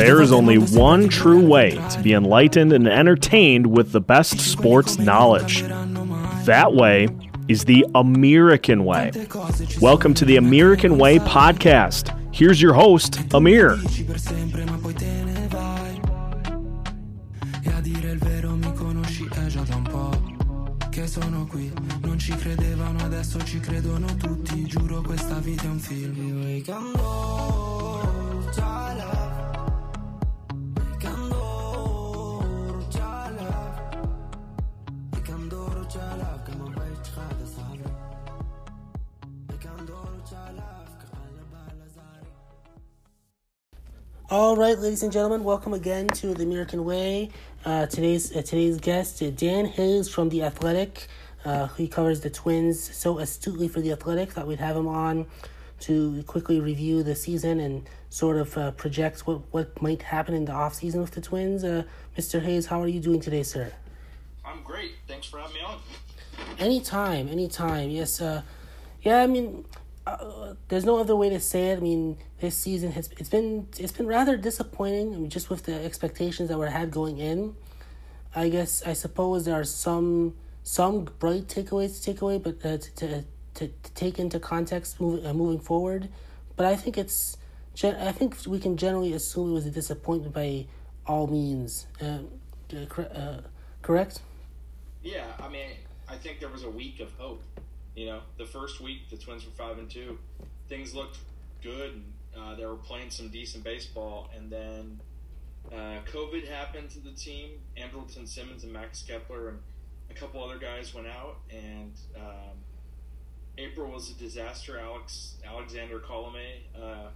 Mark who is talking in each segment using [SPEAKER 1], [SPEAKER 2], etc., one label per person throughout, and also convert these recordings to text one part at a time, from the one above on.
[SPEAKER 1] there is only one true way to be enlightened and entertained with the best sports knowledge. That way is the American Way. Welcome to the American Way podcast. Here's your host, Amir. sono qui Non ci credevano, adesso ci credono tutti Giuro questa vita è un film All right, ladies and gentlemen, welcome again to the American Way. Uh, today's uh, today's guest, uh, Dan Hayes from the Athletic. Uh, he covers the Twins so astutely for the Athletic. Thought we'd have him on to quickly review the season and sort of uh, project what what might happen in the off season with the Twins. Uh, Mr. Hayes, how are you doing today, sir?
[SPEAKER 2] I'm great. Thanks for having me on.
[SPEAKER 1] Anytime, anytime. Yes. Uh, yeah. I mean uh, there's no other way to say it. I mean, this season has it's been it's been rather disappointing. I mean, just with the expectations that were had going in. I guess I suppose there are some some bright takeaways to take away, but uh, to, to, to to take into context moving uh, moving forward. But I think it's I think we can generally assume it was a disappointment by all means. Uh, uh correct?
[SPEAKER 2] Yeah, I mean, I think there was a week of hope you know, the first week the Twins were five and two, things looked good. And, uh, they were playing some decent baseball, and then uh, COVID happened to the team. Andrelton Simmons and Max Kepler and a couple other guys went out, and um, April was a disaster. Alex Alexander Colome uh,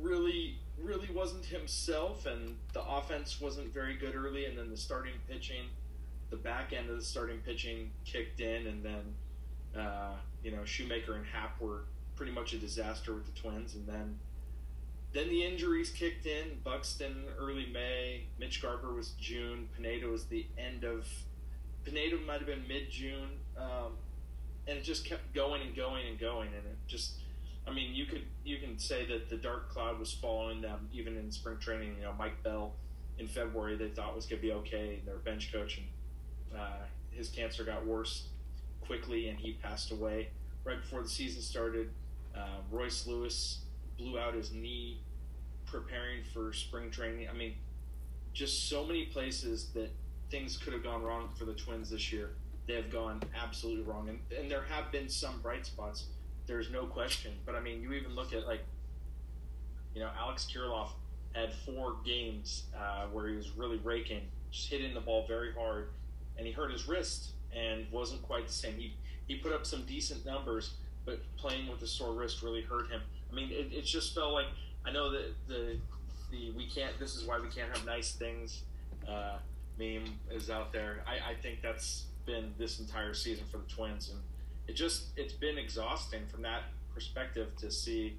[SPEAKER 2] really really wasn't himself, and the offense wasn't very good early, and then the starting pitching, the back end of the starting pitching kicked in, and then uh, you know, Shoemaker and Happ were pretty much a disaster with the Twins, and then then the injuries kicked in. Buxton early May, Mitch Garver was June, Pineda was the end of Pineda might have been mid June, um, and it just kept going and going and going, and it just. I mean, you could you can say that the dark cloud was following them even in spring training. You know, Mike Bell in February they thought was going to be okay. Their bench coach and uh, his cancer got worse quickly, and he passed away right before the season started. Uh, Royce Lewis blew out his knee preparing for spring training. I mean, just so many places that things could have gone wrong for the Twins this year. They have gone absolutely wrong, and, and there have been some bright spots. There's no question. But I mean, you even look at like, you know, Alex Kirilloff had four games uh, where he was really raking, just hitting the ball very hard, and he hurt his wrist and wasn't quite the same. He he put up some decent numbers, but playing with a sore wrist really hurt him. I mean, it, it just felt like I know that the the we can't. This is why we can't have nice things. Uh, meme is out there. I, I think that's been this entire season for the Twins, and it just it's been exhausting from that perspective to see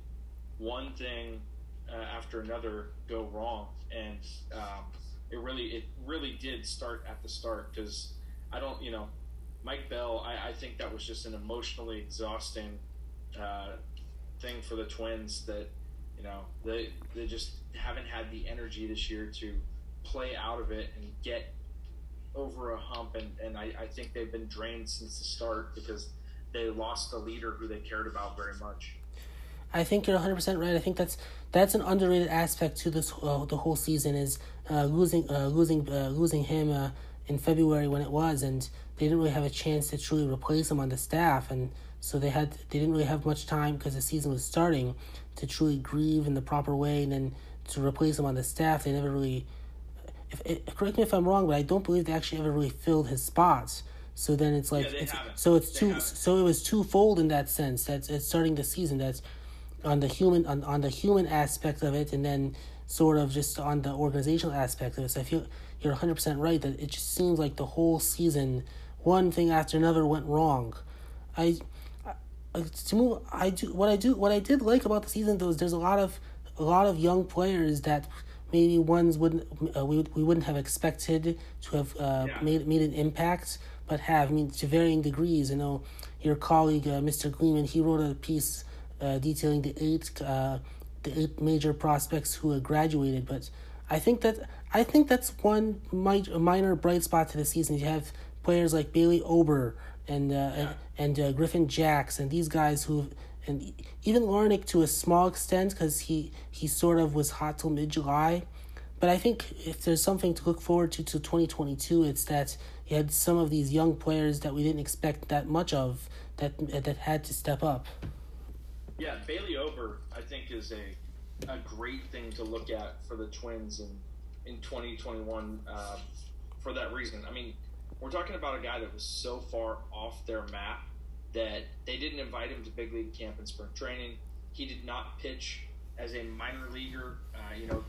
[SPEAKER 2] one thing uh, after another go wrong, and um, it really it really did start at the start because I don't you know Mike Bell, I, I think that was just an emotionally exhausting uh, thing for the Twins that, you know, they, they just haven't had the energy this year to play out of it and get over a hump. And, and I, I think they've been drained since the start because they lost a leader who they cared about very much.
[SPEAKER 1] I think you're 100% right. I think that's that's an underrated aspect to this uh, the whole season is uh, losing uh, losing uh, losing him uh, in February when it was, and they didn't really have a chance to truly replace him on the staff, and so they had they didn't really have much time because the season was starting to truly grieve in the proper way, and then to replace him on the staff, they never really. If, if, correct me if I'm wrong, but I don't believe they actually ever really filled his spots. So then it's like
[SPEAKER 2] yeah,
[SPEAKER 1] it's, so it's they two haven't. so it was twofold in that sense. That's it's starting the season. That's on the human on, on the human aspect of it, and then sort of just on the organizational aspect of it. So I feel you're 100% right that it just seems like the whole season, one thing after another went wrong. I, I to move, I do what I do. What I did like about the season though is there's a lot of a lot of young players that maybe ones wouldn't uh, we we wouldn't have expected to have uh, yeah. made made an impact, but have. I mean, to varying degrees. You know, your colleague uh, Mr. Gleeman he wrote a piece uh, detailing the eight uh, the eight major prospects who had graduated, but I think that I think that's one minor bright spot to the season. You have players like Bailey Ober and uh, yeah. and, and uh, Griffin Jax and these guys who and even Larnach to a small extent because he he sort of was hot till mid July. But I think if there's something to look forward to to 2022, it's that you had some of these young players that we didn't expect that much of that that had to step up.
[SPEAKER 2] Yeah, Bailey Ober, I think, is a a great thing to look at for the Twins in in 2021 uh, for that reason. I mean, we're talking about a guy that was so far off their map that they didn't invite him to big league camp and spring training. He did not pitch as a minor leaguer. Uh, you know,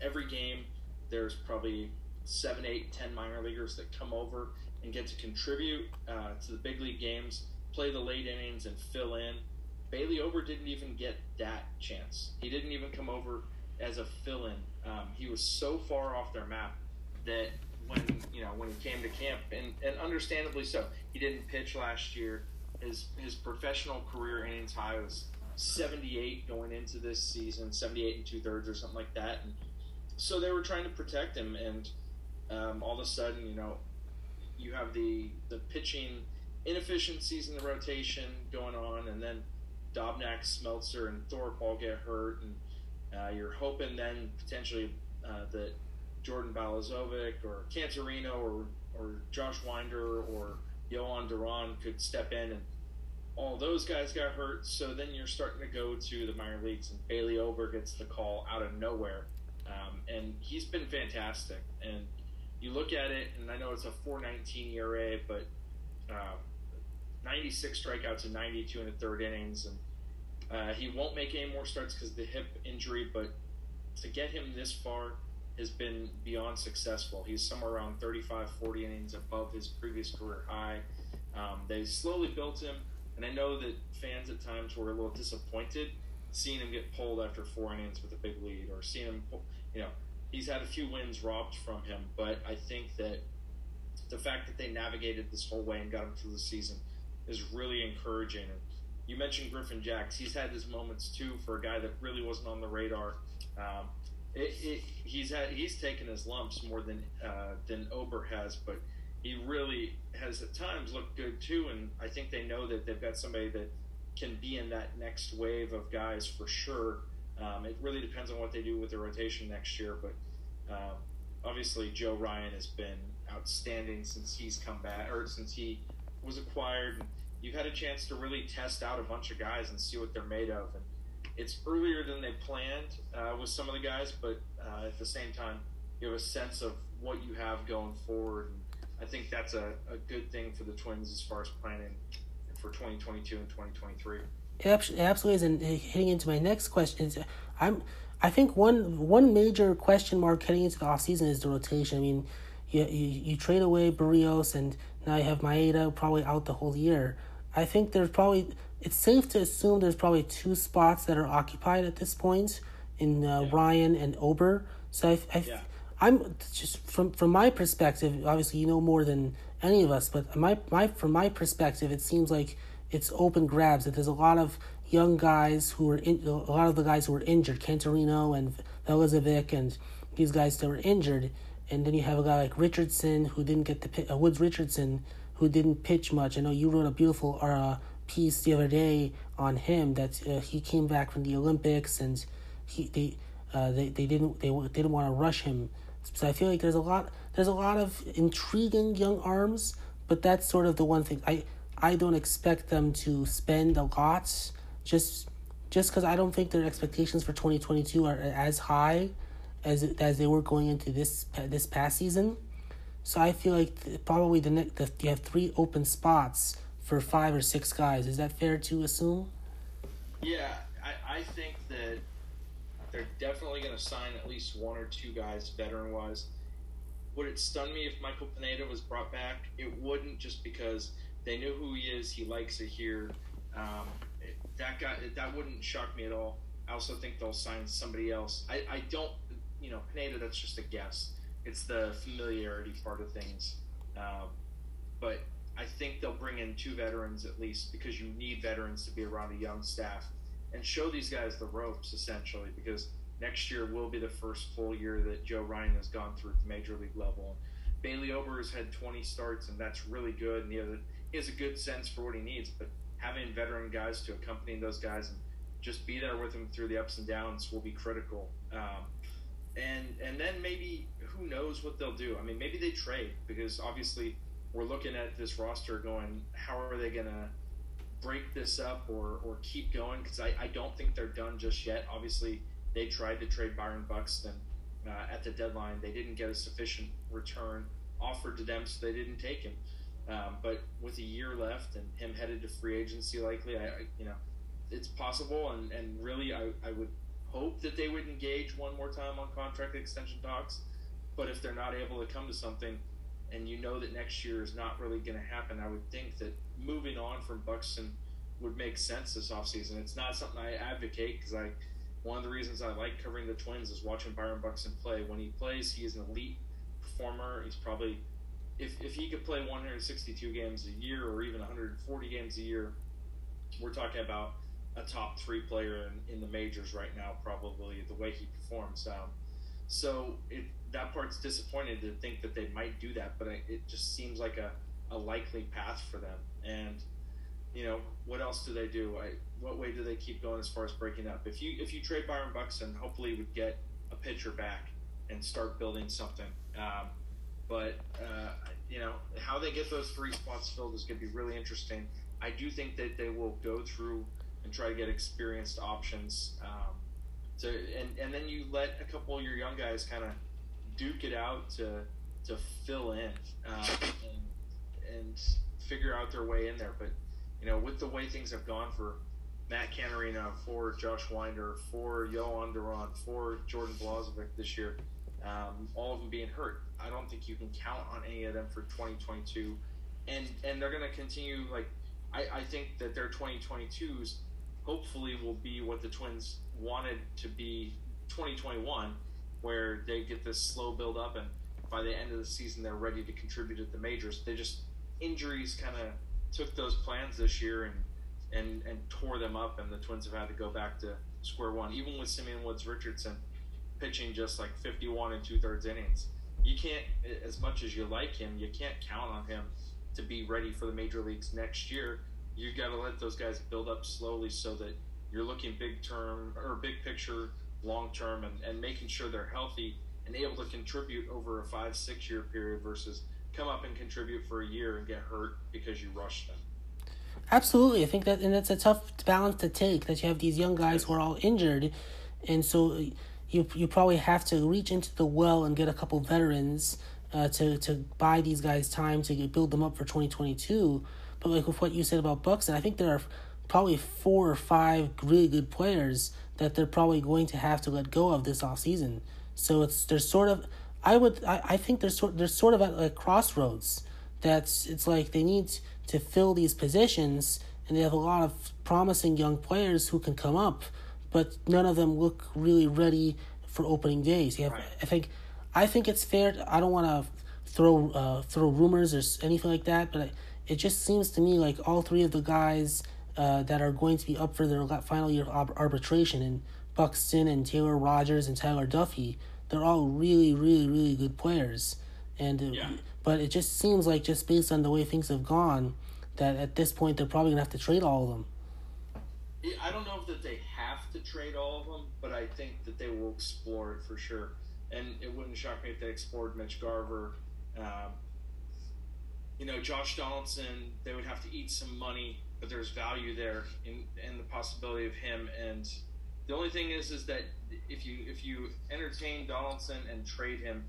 [SPEAKER 2] every game there's probably seven, eight, ten minor leaguers that come over and get to contribute uh, to the big league games, play the late innings, and fill in. Bailey Ober didn't even get that chance. He didn't even come over as a fill-in. Um, he was so far off their map that when you know when he came to camp, and, and understandably so, he didn't pitch last year. His his professional career innings high was 78 going into this season, 78 and two thirds or something like that. And so they were trying to protect him, and um, all of a sudden, you know, you have the the pitching inefficiencies in the rotation going on, and then Dobnak, Smeltzer, and Thorpe all get hurt, and uh, you're hoping then potentially uh, that Jordan Balazovic or Canterino or or Josh Winder or Jhoan Duran could step in, and all those guys got hurt. So then you're starting to go to the minor leagues, and Bailey Ober gets the call out of nowhere, um, and he's been fantastic. And you look at it, and I know it's a 4.19 ERA, but uh, 96 strikeouts in 92 in the third innings, and uh, he won't make any more starts because of the hip injury. But to get him this far has been beyond successful. He's somewhere around 35, 40 innings above his previous career high. Um, they slowly built him, and I know that fans at times were a little disappointed seeing him get pulled after four innings with a big lead, or seeing him, you know, he's had a few wins robbed from him. But I think that the fact that they navigated this whole way and got him through the season is really encouraging. You mentioned Griffin Jax. He's had his moments too for a guy that really wasn't on the radar. Um, it, it, he's had he's taken his lumps more than uh, than Ober has, but he really has at times looked good too. And I think they know that they've got somebody that can be in that next wave of guys for sure. Um, it really depends on what they do with the rotation next year, but um, obviously Joe Ryan has been outstanding since he's come back or since he was acquired. And You've had a chance to really test out a bunch of guys and see what they're made of. And it's earlier than they planned uh, with some of the guys, but uh, at the same time, you have a sense of what you have going forward. And I think that's a, a good thing for the Twins as far as planning for 2022 and 2023. It
[SPEAKER 1] absolutely is. And hitting into my next question, is I'm I think one one major question mark heading into the offseason is the rotation. I mean, you, you, you trade away Berrios and now you have Maeda probably out the whole year. I think there's probably it's safe to assume there's probably two spots that are occupied at this point in uh, yeah. Ryan and Ober. So I, I yeah. I'm just from from my perspective. Obviously, you know more than any of us, but my my from my perspective, it seems like it's open grabs. That there's a lot of young guys who are in, a lot of the guys who were injured, Canterino and Balazovic, and these guys that were injured and then you have a guy like Richardson who didn't get the uh, Woods Richardson who didn't pitch much. I know you wrote a beautiful uh, piece the other day on him that uh, he came back from the Olympics and he they uh, they they didn't they, they didn't want to rush him. So I feel like there's a lot there's a lot of intriguing young arms, but that's sort of the one thing I I don't expect them to spend a lot just just because I don't think their expectations for 2022 are as high as as they were going into this this past season. So I feel like probably the next the, you have three open spots for five or six guys. Is that fair to assume?
[SPEAKER 2] Yeah, I, I think that they're definitely going to sign at least one or two guys veteran wise. Would it stun me if Michael Pineda was brought back? It wouldn't, just because they know who he is. He likes it here. Um, it, that guy that wouldn't shock me at all. I also think they'll sign somebody else. I, I don't you know, Pineda, that's just a guess. It's the familiarity part of things. Um, but I think they'll bring in two veterans at least because you need veterans to be around a young staff and show these guys the ropes essentially because next year will be the first full year that Joe Ryan has gone through at the major league level. Bailey Ober has had 20 starts, and that's really good. And he has, a, he has a good sense for what he needs. But having veteran guys to accompany those guys and just be there with him through the ups and downs will be critical. Um, and and then maybe who knows what they'll do? I mean, maybe they trade because obviously we're looking at this roster going, how are they to break this up or, or keep going? Because I, I don't think they're done just yet. Obviously, they tried to trade Byron Buxton uh, at the deadline. They didn't get a sufficient return offered to them, so they didn't take him. Um, but with a year left and him headed to free agency, likely, I, I you know, it's possible. And, and really, I, I would hope that they would engage one more time on contract extension talks. But if they're not able to come to something, and you know that next year is not really going to happen, I would think that moving on from Buxton would make sense this offseason. It's not something I advocate because I one of the reasons I like covering the Twins is watching Byron Buxton play. When he plays, he is an elite performer. He's probably if, if he could play 162 games a year or even 140 games a year, we're talking about a top three player in, in the majors right now, probably the way he performs. Um, so it, that part's disappointed to think that they might do that, but it just seems like a, a likely path for them. And you know, what else do they do? I, what way do they keep going as far as breaking up? If you if you trade Byron Buxton, hopefully you would get a pitcher back and start building something. Um, but uh, you know how they get those three spots filled is going to be really interesting. I do think that they will go through and try to get experienced options. Um, to and, and then you let a couple of your young guys kind of duke it out to to fill in uh, and, and figure out their way in there. But you know, with the way things have gone for Matt Canterino, for Josh Winder, for Jhoan Duran, for Jordan Balazovic this year, um, all of them being hurt, I don't think you can count on any of them for 2022. And and they're going to continue like I, I think that their 2022s hopefully will be what the Twins wanted to be 2021 where they get this slow build up and by the end of the season they're ready to contribute at the majors. They just injuries kind of took those plans this year and and and tore them up, and the Twins have had to go back to square one. Even with Simeon Woods Richardson pitching just like 51 and two thirds innings, you can't as much as you like him, you can't count on him to be ready for the major leagues next year. You got to let those guys build up slowly so that you're looking big term or big picture long term and, and making sure they're healthy and able to contribute over a five, six year period versus come up and contribute for a year and get hurt because you rushed them.
[SPEAKER 1] Absolutely. I think that, and that's a tough balance to take that you have these young guys who are all injured. And so you, you probably have to reach into the well and get a couple veterans uh, to, to buy these guys time to build them up for 2022. But like with what you said about Bucks, and I think there are probably four or five really good players that they're probably going to have to let go of this off season. So it's they're sort of I would I, I think there's sort there's sort of at a crossroads. That's it's like they need to fill these positions and they have a lot of promising young players who can come up, but none of them look really ready for opening days. You have right. I think I think it's fair. To, I don't want to throw uh, throw rumors or anything like that, but it just seems to me like all three of the guys uh, that are going to be up for their final year of arbitration, and Buxton and Taylor Rogers and Tyler Duffey, they're all really, really, really good players. And uh, yeah. but it just seems like just based on the way things have gone, that at this point they're probably gonna have to trade all of them.
[SPEAKER 2] I don't know if that they have to trade all of them, but I think that they will explore it for sure. And it wouldn't shock me if they explored Mitch Garver. Um, you know, Josh Donaldson, they would have to eat some money but there's value there in in the possibility of him. And the only thing is, is that if you if you entertain Donaldson and trade him,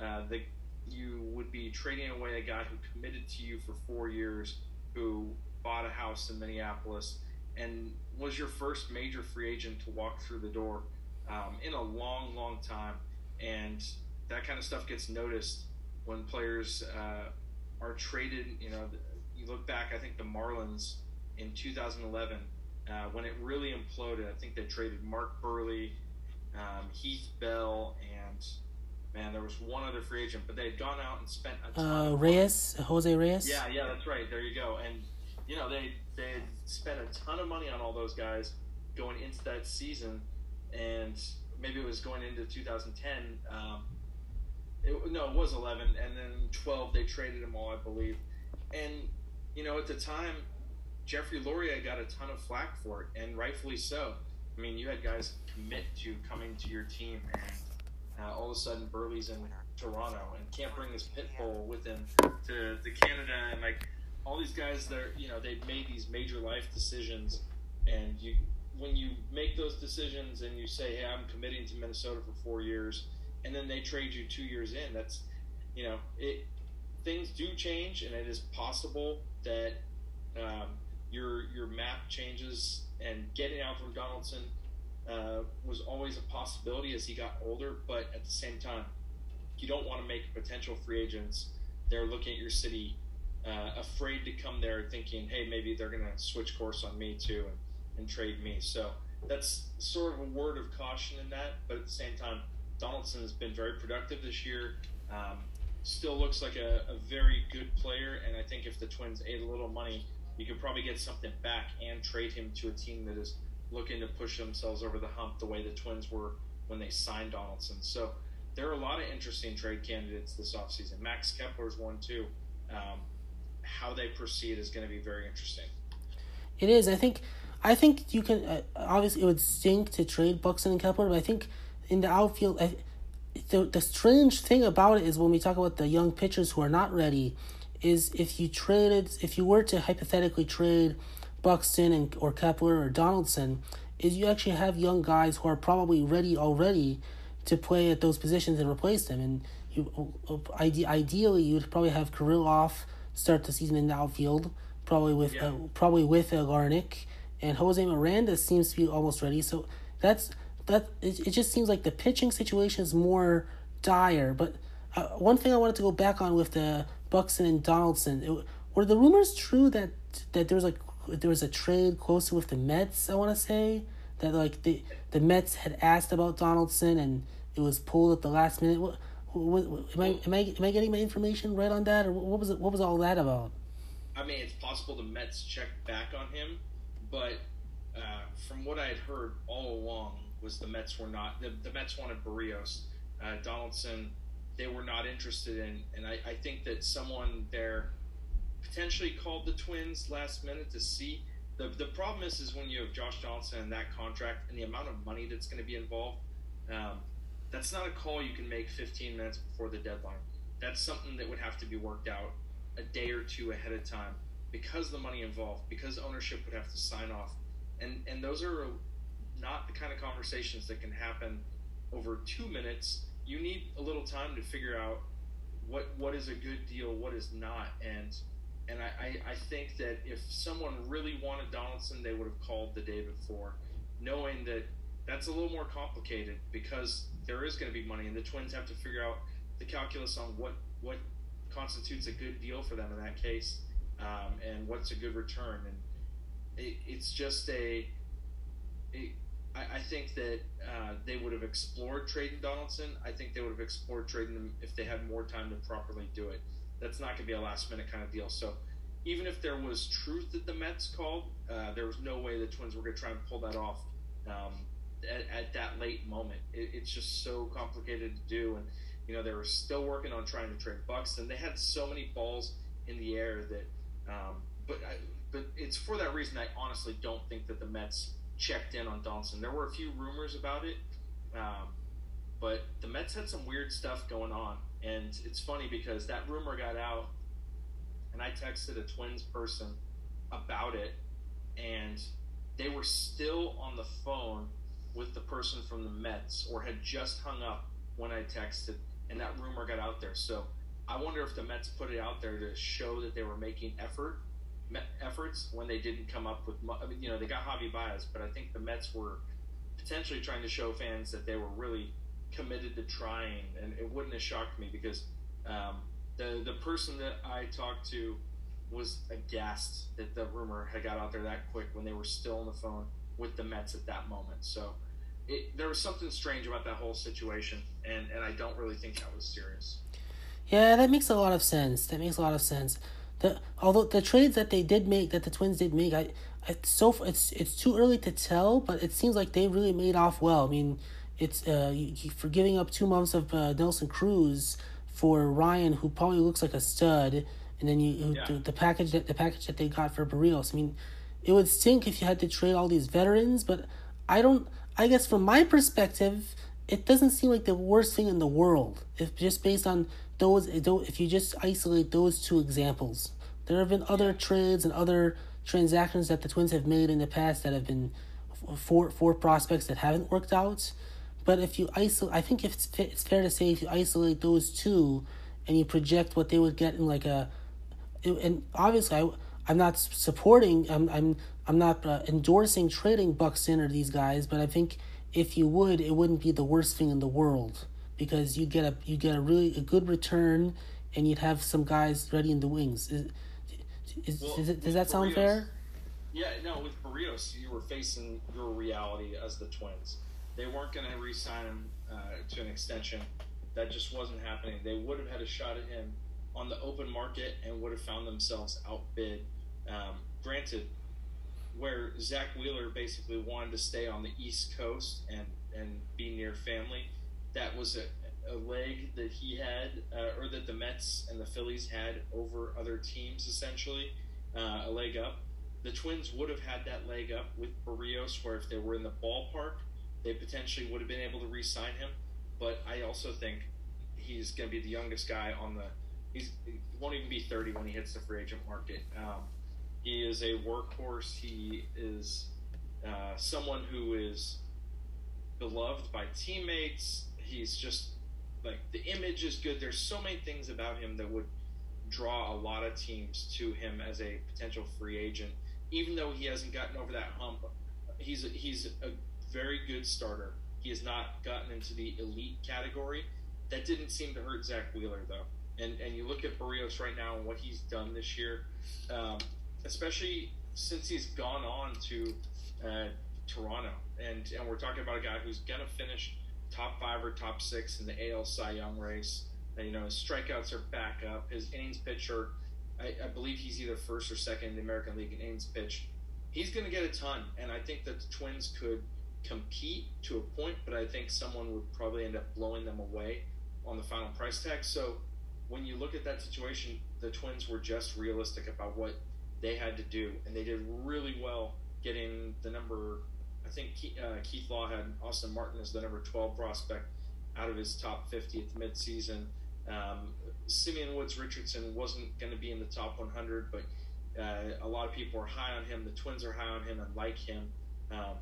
[SPEAKER 2] uh, the you would be trading away a guy who committed to you for four years, who bought a house in Minneapolis, and was your first major free agent to walk through the door um, in a long, long time. And that kind of stuff gets noticed when players uh, are traded. You know, you look back. I think the Marlins in 2011 uh, when it really imploded. I think they traded Mark Buehrle, um, Heath Bell, and man, there was one other free agent, but they had gone out and spent a ton.
[SPEAKER 1] Uh, Reyes, Jose Reyes.
[SPEAKER 2] Yeah, yeah, that's right. There you go. And you know they they had spent a ton of money on all those guys going into that season, and maybe it was going into 2010. Um, it, no, it was 11, and then 12 they traded him all, I believe. And you know, at the time, Jeffrey Loria got a ton of flack for it, and rightfully so. I mean, you had guys commit to coming to your team, and uh, all of a sudden Buehrle's in Toronto and can't bring his pit bull with him to, to Canada, and like all these guys, they're you know they've made these major life decisions, and you when you make those decisions and you say, hey, I'm committing to Minnesota for four years, and then they trade you two years in, that's you know it. Things do change, and it is possible that um, your your map changes, and getting out from Donaldson uh, was always a possibility as he got older. But at the same time, you don't want to make potential free agents. They're looking at your city, uh, afraid to come there, thinking, "Hey, maybe they're going to switch course on me too and, and trade me." So that's sort of a word of caution in that. But at the same time, Donaldson has been very productive this year. Um, still looks like a, a very good player, and I think if the Twins ate a little money, you could probably get something back and trade him to a team that is looking to push themselves over the hump the way the Twins were when they signed Donaldson. So there are a lot of interesting trade candidates this offseason. Max Kepler is one too. Um, how they proceed is going to be very interesting.
[SPEAKER 1] It is. I think. I think you can. Uh, obviously, it would stink to trade Buxton and Kepler, but I think in the outfield, I, the the strange thing about it is when we talk about the young pitchers who are not ready, is if you traded, if you were to hypothetically trade Buxton and or Kepler or Donaldson, is you actually have young guys who are probably ready already to play at those positions and replace them. And you, ide- ideally, you'd probably have Kirilloff start the season in the outfield, probably with yeah. uh, probably with uh, and Jose Miranda seems to be almost ready. So that's that. It, it just seems like the pitching situation is more dire. But uh, one thing I wanted to go back on with the Buxton and Donaldson, it, were the rumors true that that there was like there was a trade closer with the Mets? I want to say that like the the Mets had asked about Donaldson and it was pulled at the last minute. What, what, am I am I am I getting my information right on that, or what was it? What was all that about?
[SPEAKER 2] I mean, it's possible the Mets checked back on him, but uh, from what I had heard all along was the Mets were not the, the Mets wanted Berrios, uh, Donaldson. They were not interested in, and I, I think that someone there potentially called the Twins last minute to see. The, the problem is is when you have Josh Donaldson and that contract and the amount of money that's going to be involved. Um, that's not a call you can make 15 minutes before the deadline. That's something that would have to be worked out a day or two ahead of time because the money involved, because ownership would have to sign off. And and those are not the kind of conversations that can happen over 2 minutes. You need a little time to figure out what what is a good deal, what is not. And and I, I, I think that if someone really wanted Donaldson, they would have called the day before, knowing that that's a little more complicated because there is going to be money, and the Twins have to figure out the calculus on what what constitutes a good deal for them in that case, um, and what's a good return. And it, it's just a, a I, I think that uh, they would have explored trading Donaldson. I think they would have explored trading them if they had more time to properly do it. That's not going to be a last minute kind of deal. So even if there was truth that the Mets called, uh, there was no way the Twins were going to try and pull that off. Um, at, at that late moment. It, it's just so complicated to do, and you know they were still working on trying to trade Buxton. They had so many balls in the air that, um, but I, but it's for that reason I honestly don't think that the Mets checked in on Donaldson. There were a few rumors about it, um, but the Mets had some weird stuff going on, and it's funny because that rumor got out, and I texted a Twins person about it, and they were still on the phone with the person from the Mets or had just hung up when I texted, and that rumor got out there. So I wonder if the Mets put it out there to show that they were making effort efforts when they didn't come up with. I mean, you know, they got Javi Baez, but I think the Mets were potentially trying to show fans that they were really committed to trying, and it wouldn't have shocked me because um, the the person that I talked to was aghast that the rumor had got out there that quick when they were still on the phone with the Mets at that moment. So it, there was something strange about that whole situation, and, and I don't really think that was serious.
[SPEAKER 1] Yeah, that makes a lot of sense. That makes a lot of sense. The although the trades that they did make, that the Twins did make, I it's so it's it's too early to tell, but it seems like they really made off well. I mean, it's uh, you, for giving up two months of uh, Nelson Cruz for Ryan, who probably looks like a stud, and then you yeah. the, the, package that the package that they got for Berrios. I mean, it would stink if you had to trade all these veterans, but I don't. I guess from my perspective, it doesn't seem like the worst thing in the world. If just based on those, if you just isolate those two examples, there have been other trades and other transactions that the Twins have made in the past that have been for for prospects that haven't worked out. But if you isolate, I think it's, it's fair to say if you isolate those two, and you project what they would get in like a, and obviously I I'm not supporting I'm I'm I'm not uh, endorsing trading Buxton or these guys, but I think if you would, it wouldn't be the worst thing in the world because you get a you get a really a good return, and you'd have some guys ready in the wings. Is, is, well, is it, does that sound fair?
[SPEAKER 2] Yeah, no. With Berrios, you were facing your reality as the Twins. They weren't going to re-sign him uh, to an extension. That just wasn't happening. They would have had a shot at him on the open market and would have found themselves outbid. Um, granted, where Zack Wheeler basically wanted to stay on the East Coast and, and be near family, that was a, a leg that he had, uh, or that the Mets and the Phillies had over other teams, essentially, uh, a leg up. The Twins would have had that leg up with Berrios, where if they were in the ballpark, they potentially would have been able to re-sign him. But I also think he's going to be the youngest guy on the. He's, he won't even be 30 when he hits the free agent market. Um, he is a workhorse. He is uh, someone who is beloved by teammates. He's just like the image is good. There's so many things about him that would draw a lot of teams to him as a potential free agent. Even though he hasn't gotten over that hump, he's a, he's a very good starter. He has not gotten into the elite category. That didn't seem to hurt Zack Wheeler though. And and you look at Berrios right now and what he's done this year. Um, especially since he's gone on to uh, Toronto, and and we're talking about a guy who's gonna finish top five or top six in the AL Cy Young race. And, you know, his strikeouts are back up. His innings pitcher, I, I believe he's either first or second in the American League in innings pitch. He's going to get a ton, and I think that the Twins could compete to a point, but I think someone would probably end up blowing them away on the final price tag. So when you look at that situation, the Twins were just realistic about what they had to do, and they did really well getting the number. I think uh, Keith Law had Austin Martin as the number 12 prospect out of his top 50 at the midseason. Um, Simeon Woods Richardson wasn't going to be in the top 100, but uh, a lot of people are high on him. The Twins are high on him and like him. Um,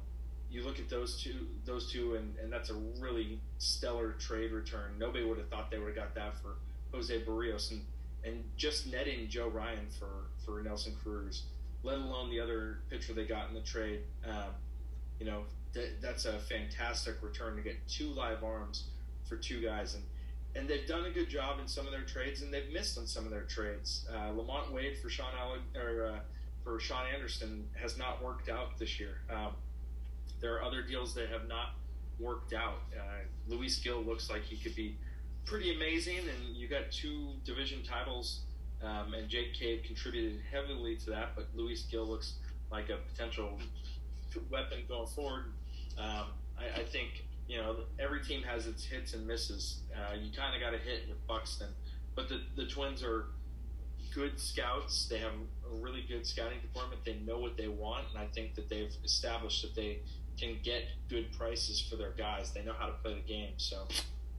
[SPEAKER 2] you look at those two, those two, and, and that's a really stellar trade return. Nobody would have thought they would have got that for Jose Berrios and and just netting Joe Ryan for for Nelson Cruz, let alone the other pitcher they got in the trade. Um, you know, th- that's a fantastic return to get two live arms for two guys, and and they've done a good job in some of their trades, and they've missed on some of their trades. Uh, LaMonte Wade for Sean Alec- or uh, for Shaun Anderson has not worked out this year. Um, there are other deals that have not worked out. Uh, Luis Gil looks like he could be pretty amazing, and you got two division titles um, and Jake Cave contributed heavily to that, but Luis Gil looks like a potential weapon going forward. Um, I, I, think you know every team has its hits and misses. Uh, you kind of got to hit with Buxton, but the the Twins are good scouts. They have a really good scouting department. They know what they want, and I think that they've established that they can get good prices for their guys. They know how to play the game, so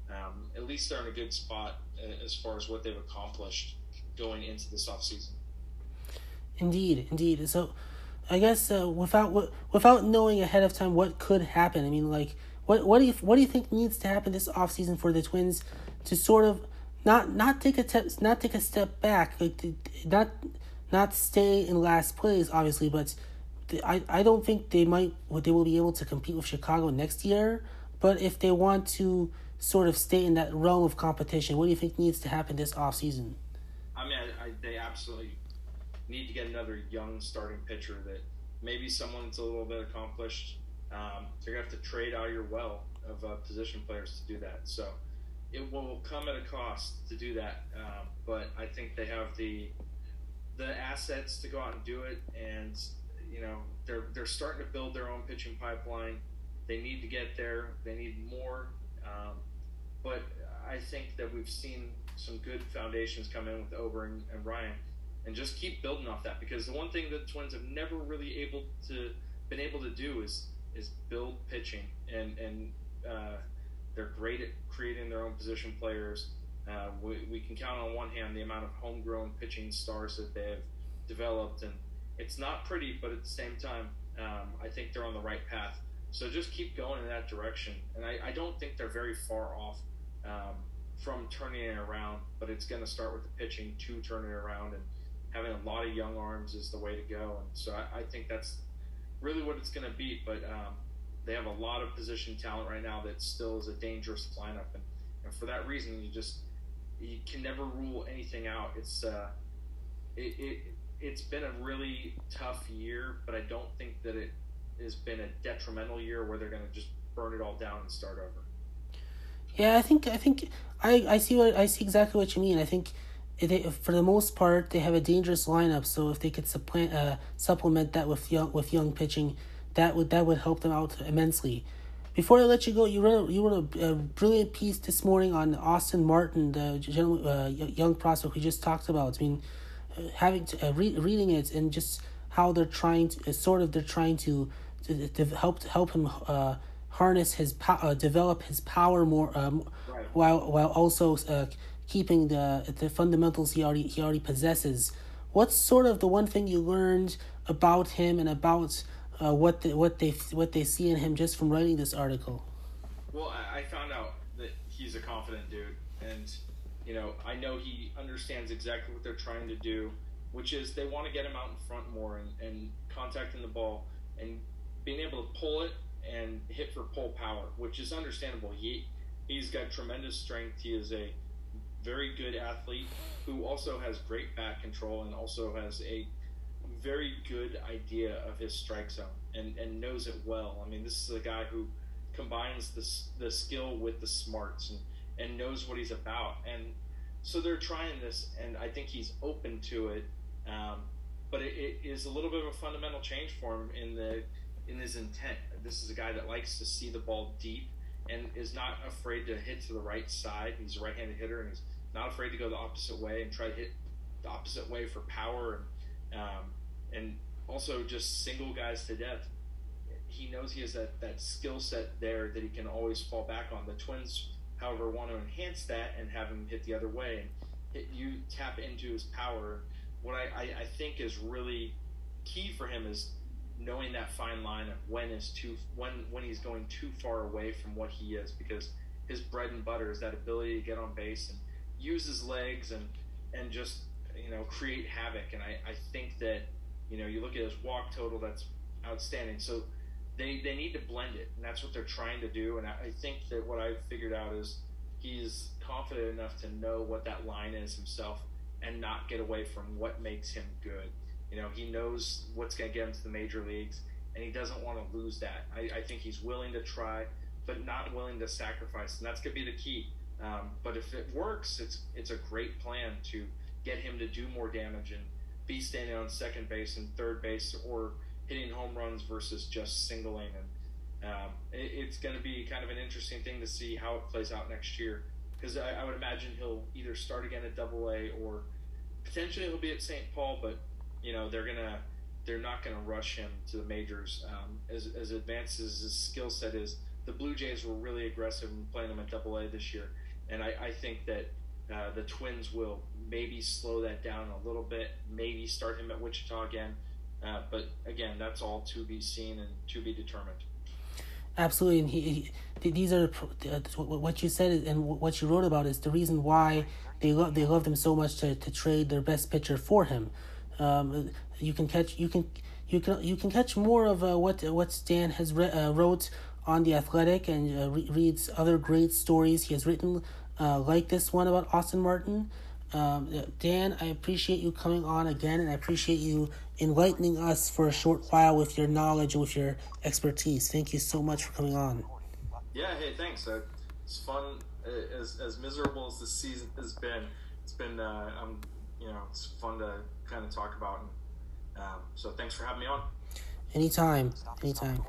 [SPEAKER 2] um, at least they're in a good spot uh, as far as what they've accomplished going into this off season.
[SPEAKER 1] Indeed, indeed. So, I guess uh, without without knowing ahead of time what could happen, I mean, like, what what do you what do you think needs to happen this off season for the Twins to sort of not not take a te- not take a step back, like to, not not stay in last place, obviously, but I I don't think they might they will be able to compete with Chicago next year. But if they want to sort of stay in that realm of competition, what do you think needs to happen this off season?
[SPEAKER 2] I mean, I, I, they absolutely need to get another young starting pitcher that maybe someone that's a little bit accomplished. Um, they're gonna have to trade out your well of uh, position players to do that. So it will come at a cost to do that. Um, but I think they have the the assets to go out and do it, and you know they're they're starting to build their own pitching pipeline. they need to get there. They need more. Um, but I think that we've seen some good foundations come in with Ober and, and Ryan, and just keep building off that because the one thing that the Twins have never really able to been able to do is is build pitching, and and uh, they're great at creating their own position players. Uh, we, we can count on one hand the amount of homegrown pitching stars that they've developed, and it's not pretty, but at the same time, um, I think they're on the right path. So just keep going in that direction, and I, I don't think they're very far off um, from turning it around. But it's going to start with the pitching to turn it around, and having a lot of young arms is the way to go. And so I, I think that's really what it's going to be. But um, they have a lot of position talent right now that still is a dangerous lineup, and, and for that reason, you just you can never rule anything out. It's uh, it, it it's been a really tough year, but I don't think that it has been a detrimental year where they're going to just burn it all down and start over.
[SPEAKER 1] Yeah, I think I think I, I see what I see exactly what you mean. I think they, for the most part they have a dangerous lineup. So if they could supplant uh, supplement that with young with young pitching, that would that would help them out immensely. Before I let you go, you wrote you wrote a, a brilliant piece this morning on Austin Martin, the general, uh, young prospect we just talked about. I mean, uh, having to, uh, re- reading it and just how they're trying to uh, sort of they're trying to, to, to help help him uh, harness his po- uh, develop his power more um, right. while while also uh, keeping the the fundamentals he already he already possesses. What's sort of the one thing you learned about him and about uh, what the, what they what they see in him just from writing this article?
[SPEAKER 2] Well, I found out that he's a confident dude, and you know I know he understands exactly what they're trying to do, which is they want to get him out in front more and, and contacting the ball and being able to pull it and hit for pull power, which is understandable. He he's got tremendous strength. He is a very good athlete who also has great back control and also has a very good idea of his strike zone and, and knows it well. I mean, this is a guy who combines the, the skill with the smarts and, and knows what he's about. And so they're trying this, and I think he's open to it. Um, but it, it is a little bit of a fundamental change for him in the in his intent. This is a guy that likes to see the ball deep and is not afraid to hit to the right side. He's a right-handed hitter, and he's not afraid to go the opposite way and try to hit the opposite way for power and um, and also just single guys to death. He knows he has that, that skill set there that he can always fall back on. The Twins, however, want to enhance that and have him hit the other way and hit you tap into his power. What I, I, I think is really key for him is knowing that fine line of when is too when when he's going too far away from what he is because his bread and butter is that ability to get on base and use his legs and and just you know create havoc and I, I think that you know, you look at his walk total, that's outstanding. So they, they need to blend it, and that's what they're trying to do. And I, I think that what I've figured out is he's confident enough to know what that line is himself and not get away from what makes him good. You know, he knows what's going to get him to the major leagues, and he doesn't want to lose that. I, I think he's willing to try, but not willing to sacrifice, and that's going to be the key. Um, but if it works, it's it's a great plan to get him to do more damage and be standing on second base and third base or hitting home runs versus just singling. And um, it, it's going to be kind of an interesting thing to see how it plays out next year because I, I, would imagine he'll either start again at Double A or potentially he'll be at St. Paul, but you know they're gonna they're not going to rush him to the majors. Um, as, as advanced as his skill set is, the Blue Jays were really aggressive in playing him at Double A this year, and I, I think that uh, the Twins will maybe slow that down a little bit, maybe start him at Wichita again. Uh, but again, that's all to be seen and to be determined.
[SPEAKER 1] Absolutely, and he, he these are uh, what you said and what you wrote about is the reason why they love they love him so much to, to trade their best pitcher for him. Um, you can catch you can you can you can catch more of uh, what what Stan has re- uh, wrote on the Athletic and uh, re- reads other great stories he has written uh, like this one about Austin Martin. Um, Dan, I appreciate you coming on again, and I appreciate you enlightening us for a short while with your knowledge with your expertise. Thank you so much for coming on.
[SPEAKER 2] Yeah, hey, thanks. Uh, it's fun. Uh, as as miserable as this season has been, it's been uh, I'm you know it's fun to kind of talk about. And, um, so thanks for having me on.
[SPEAKER 1] Anytime, anytime.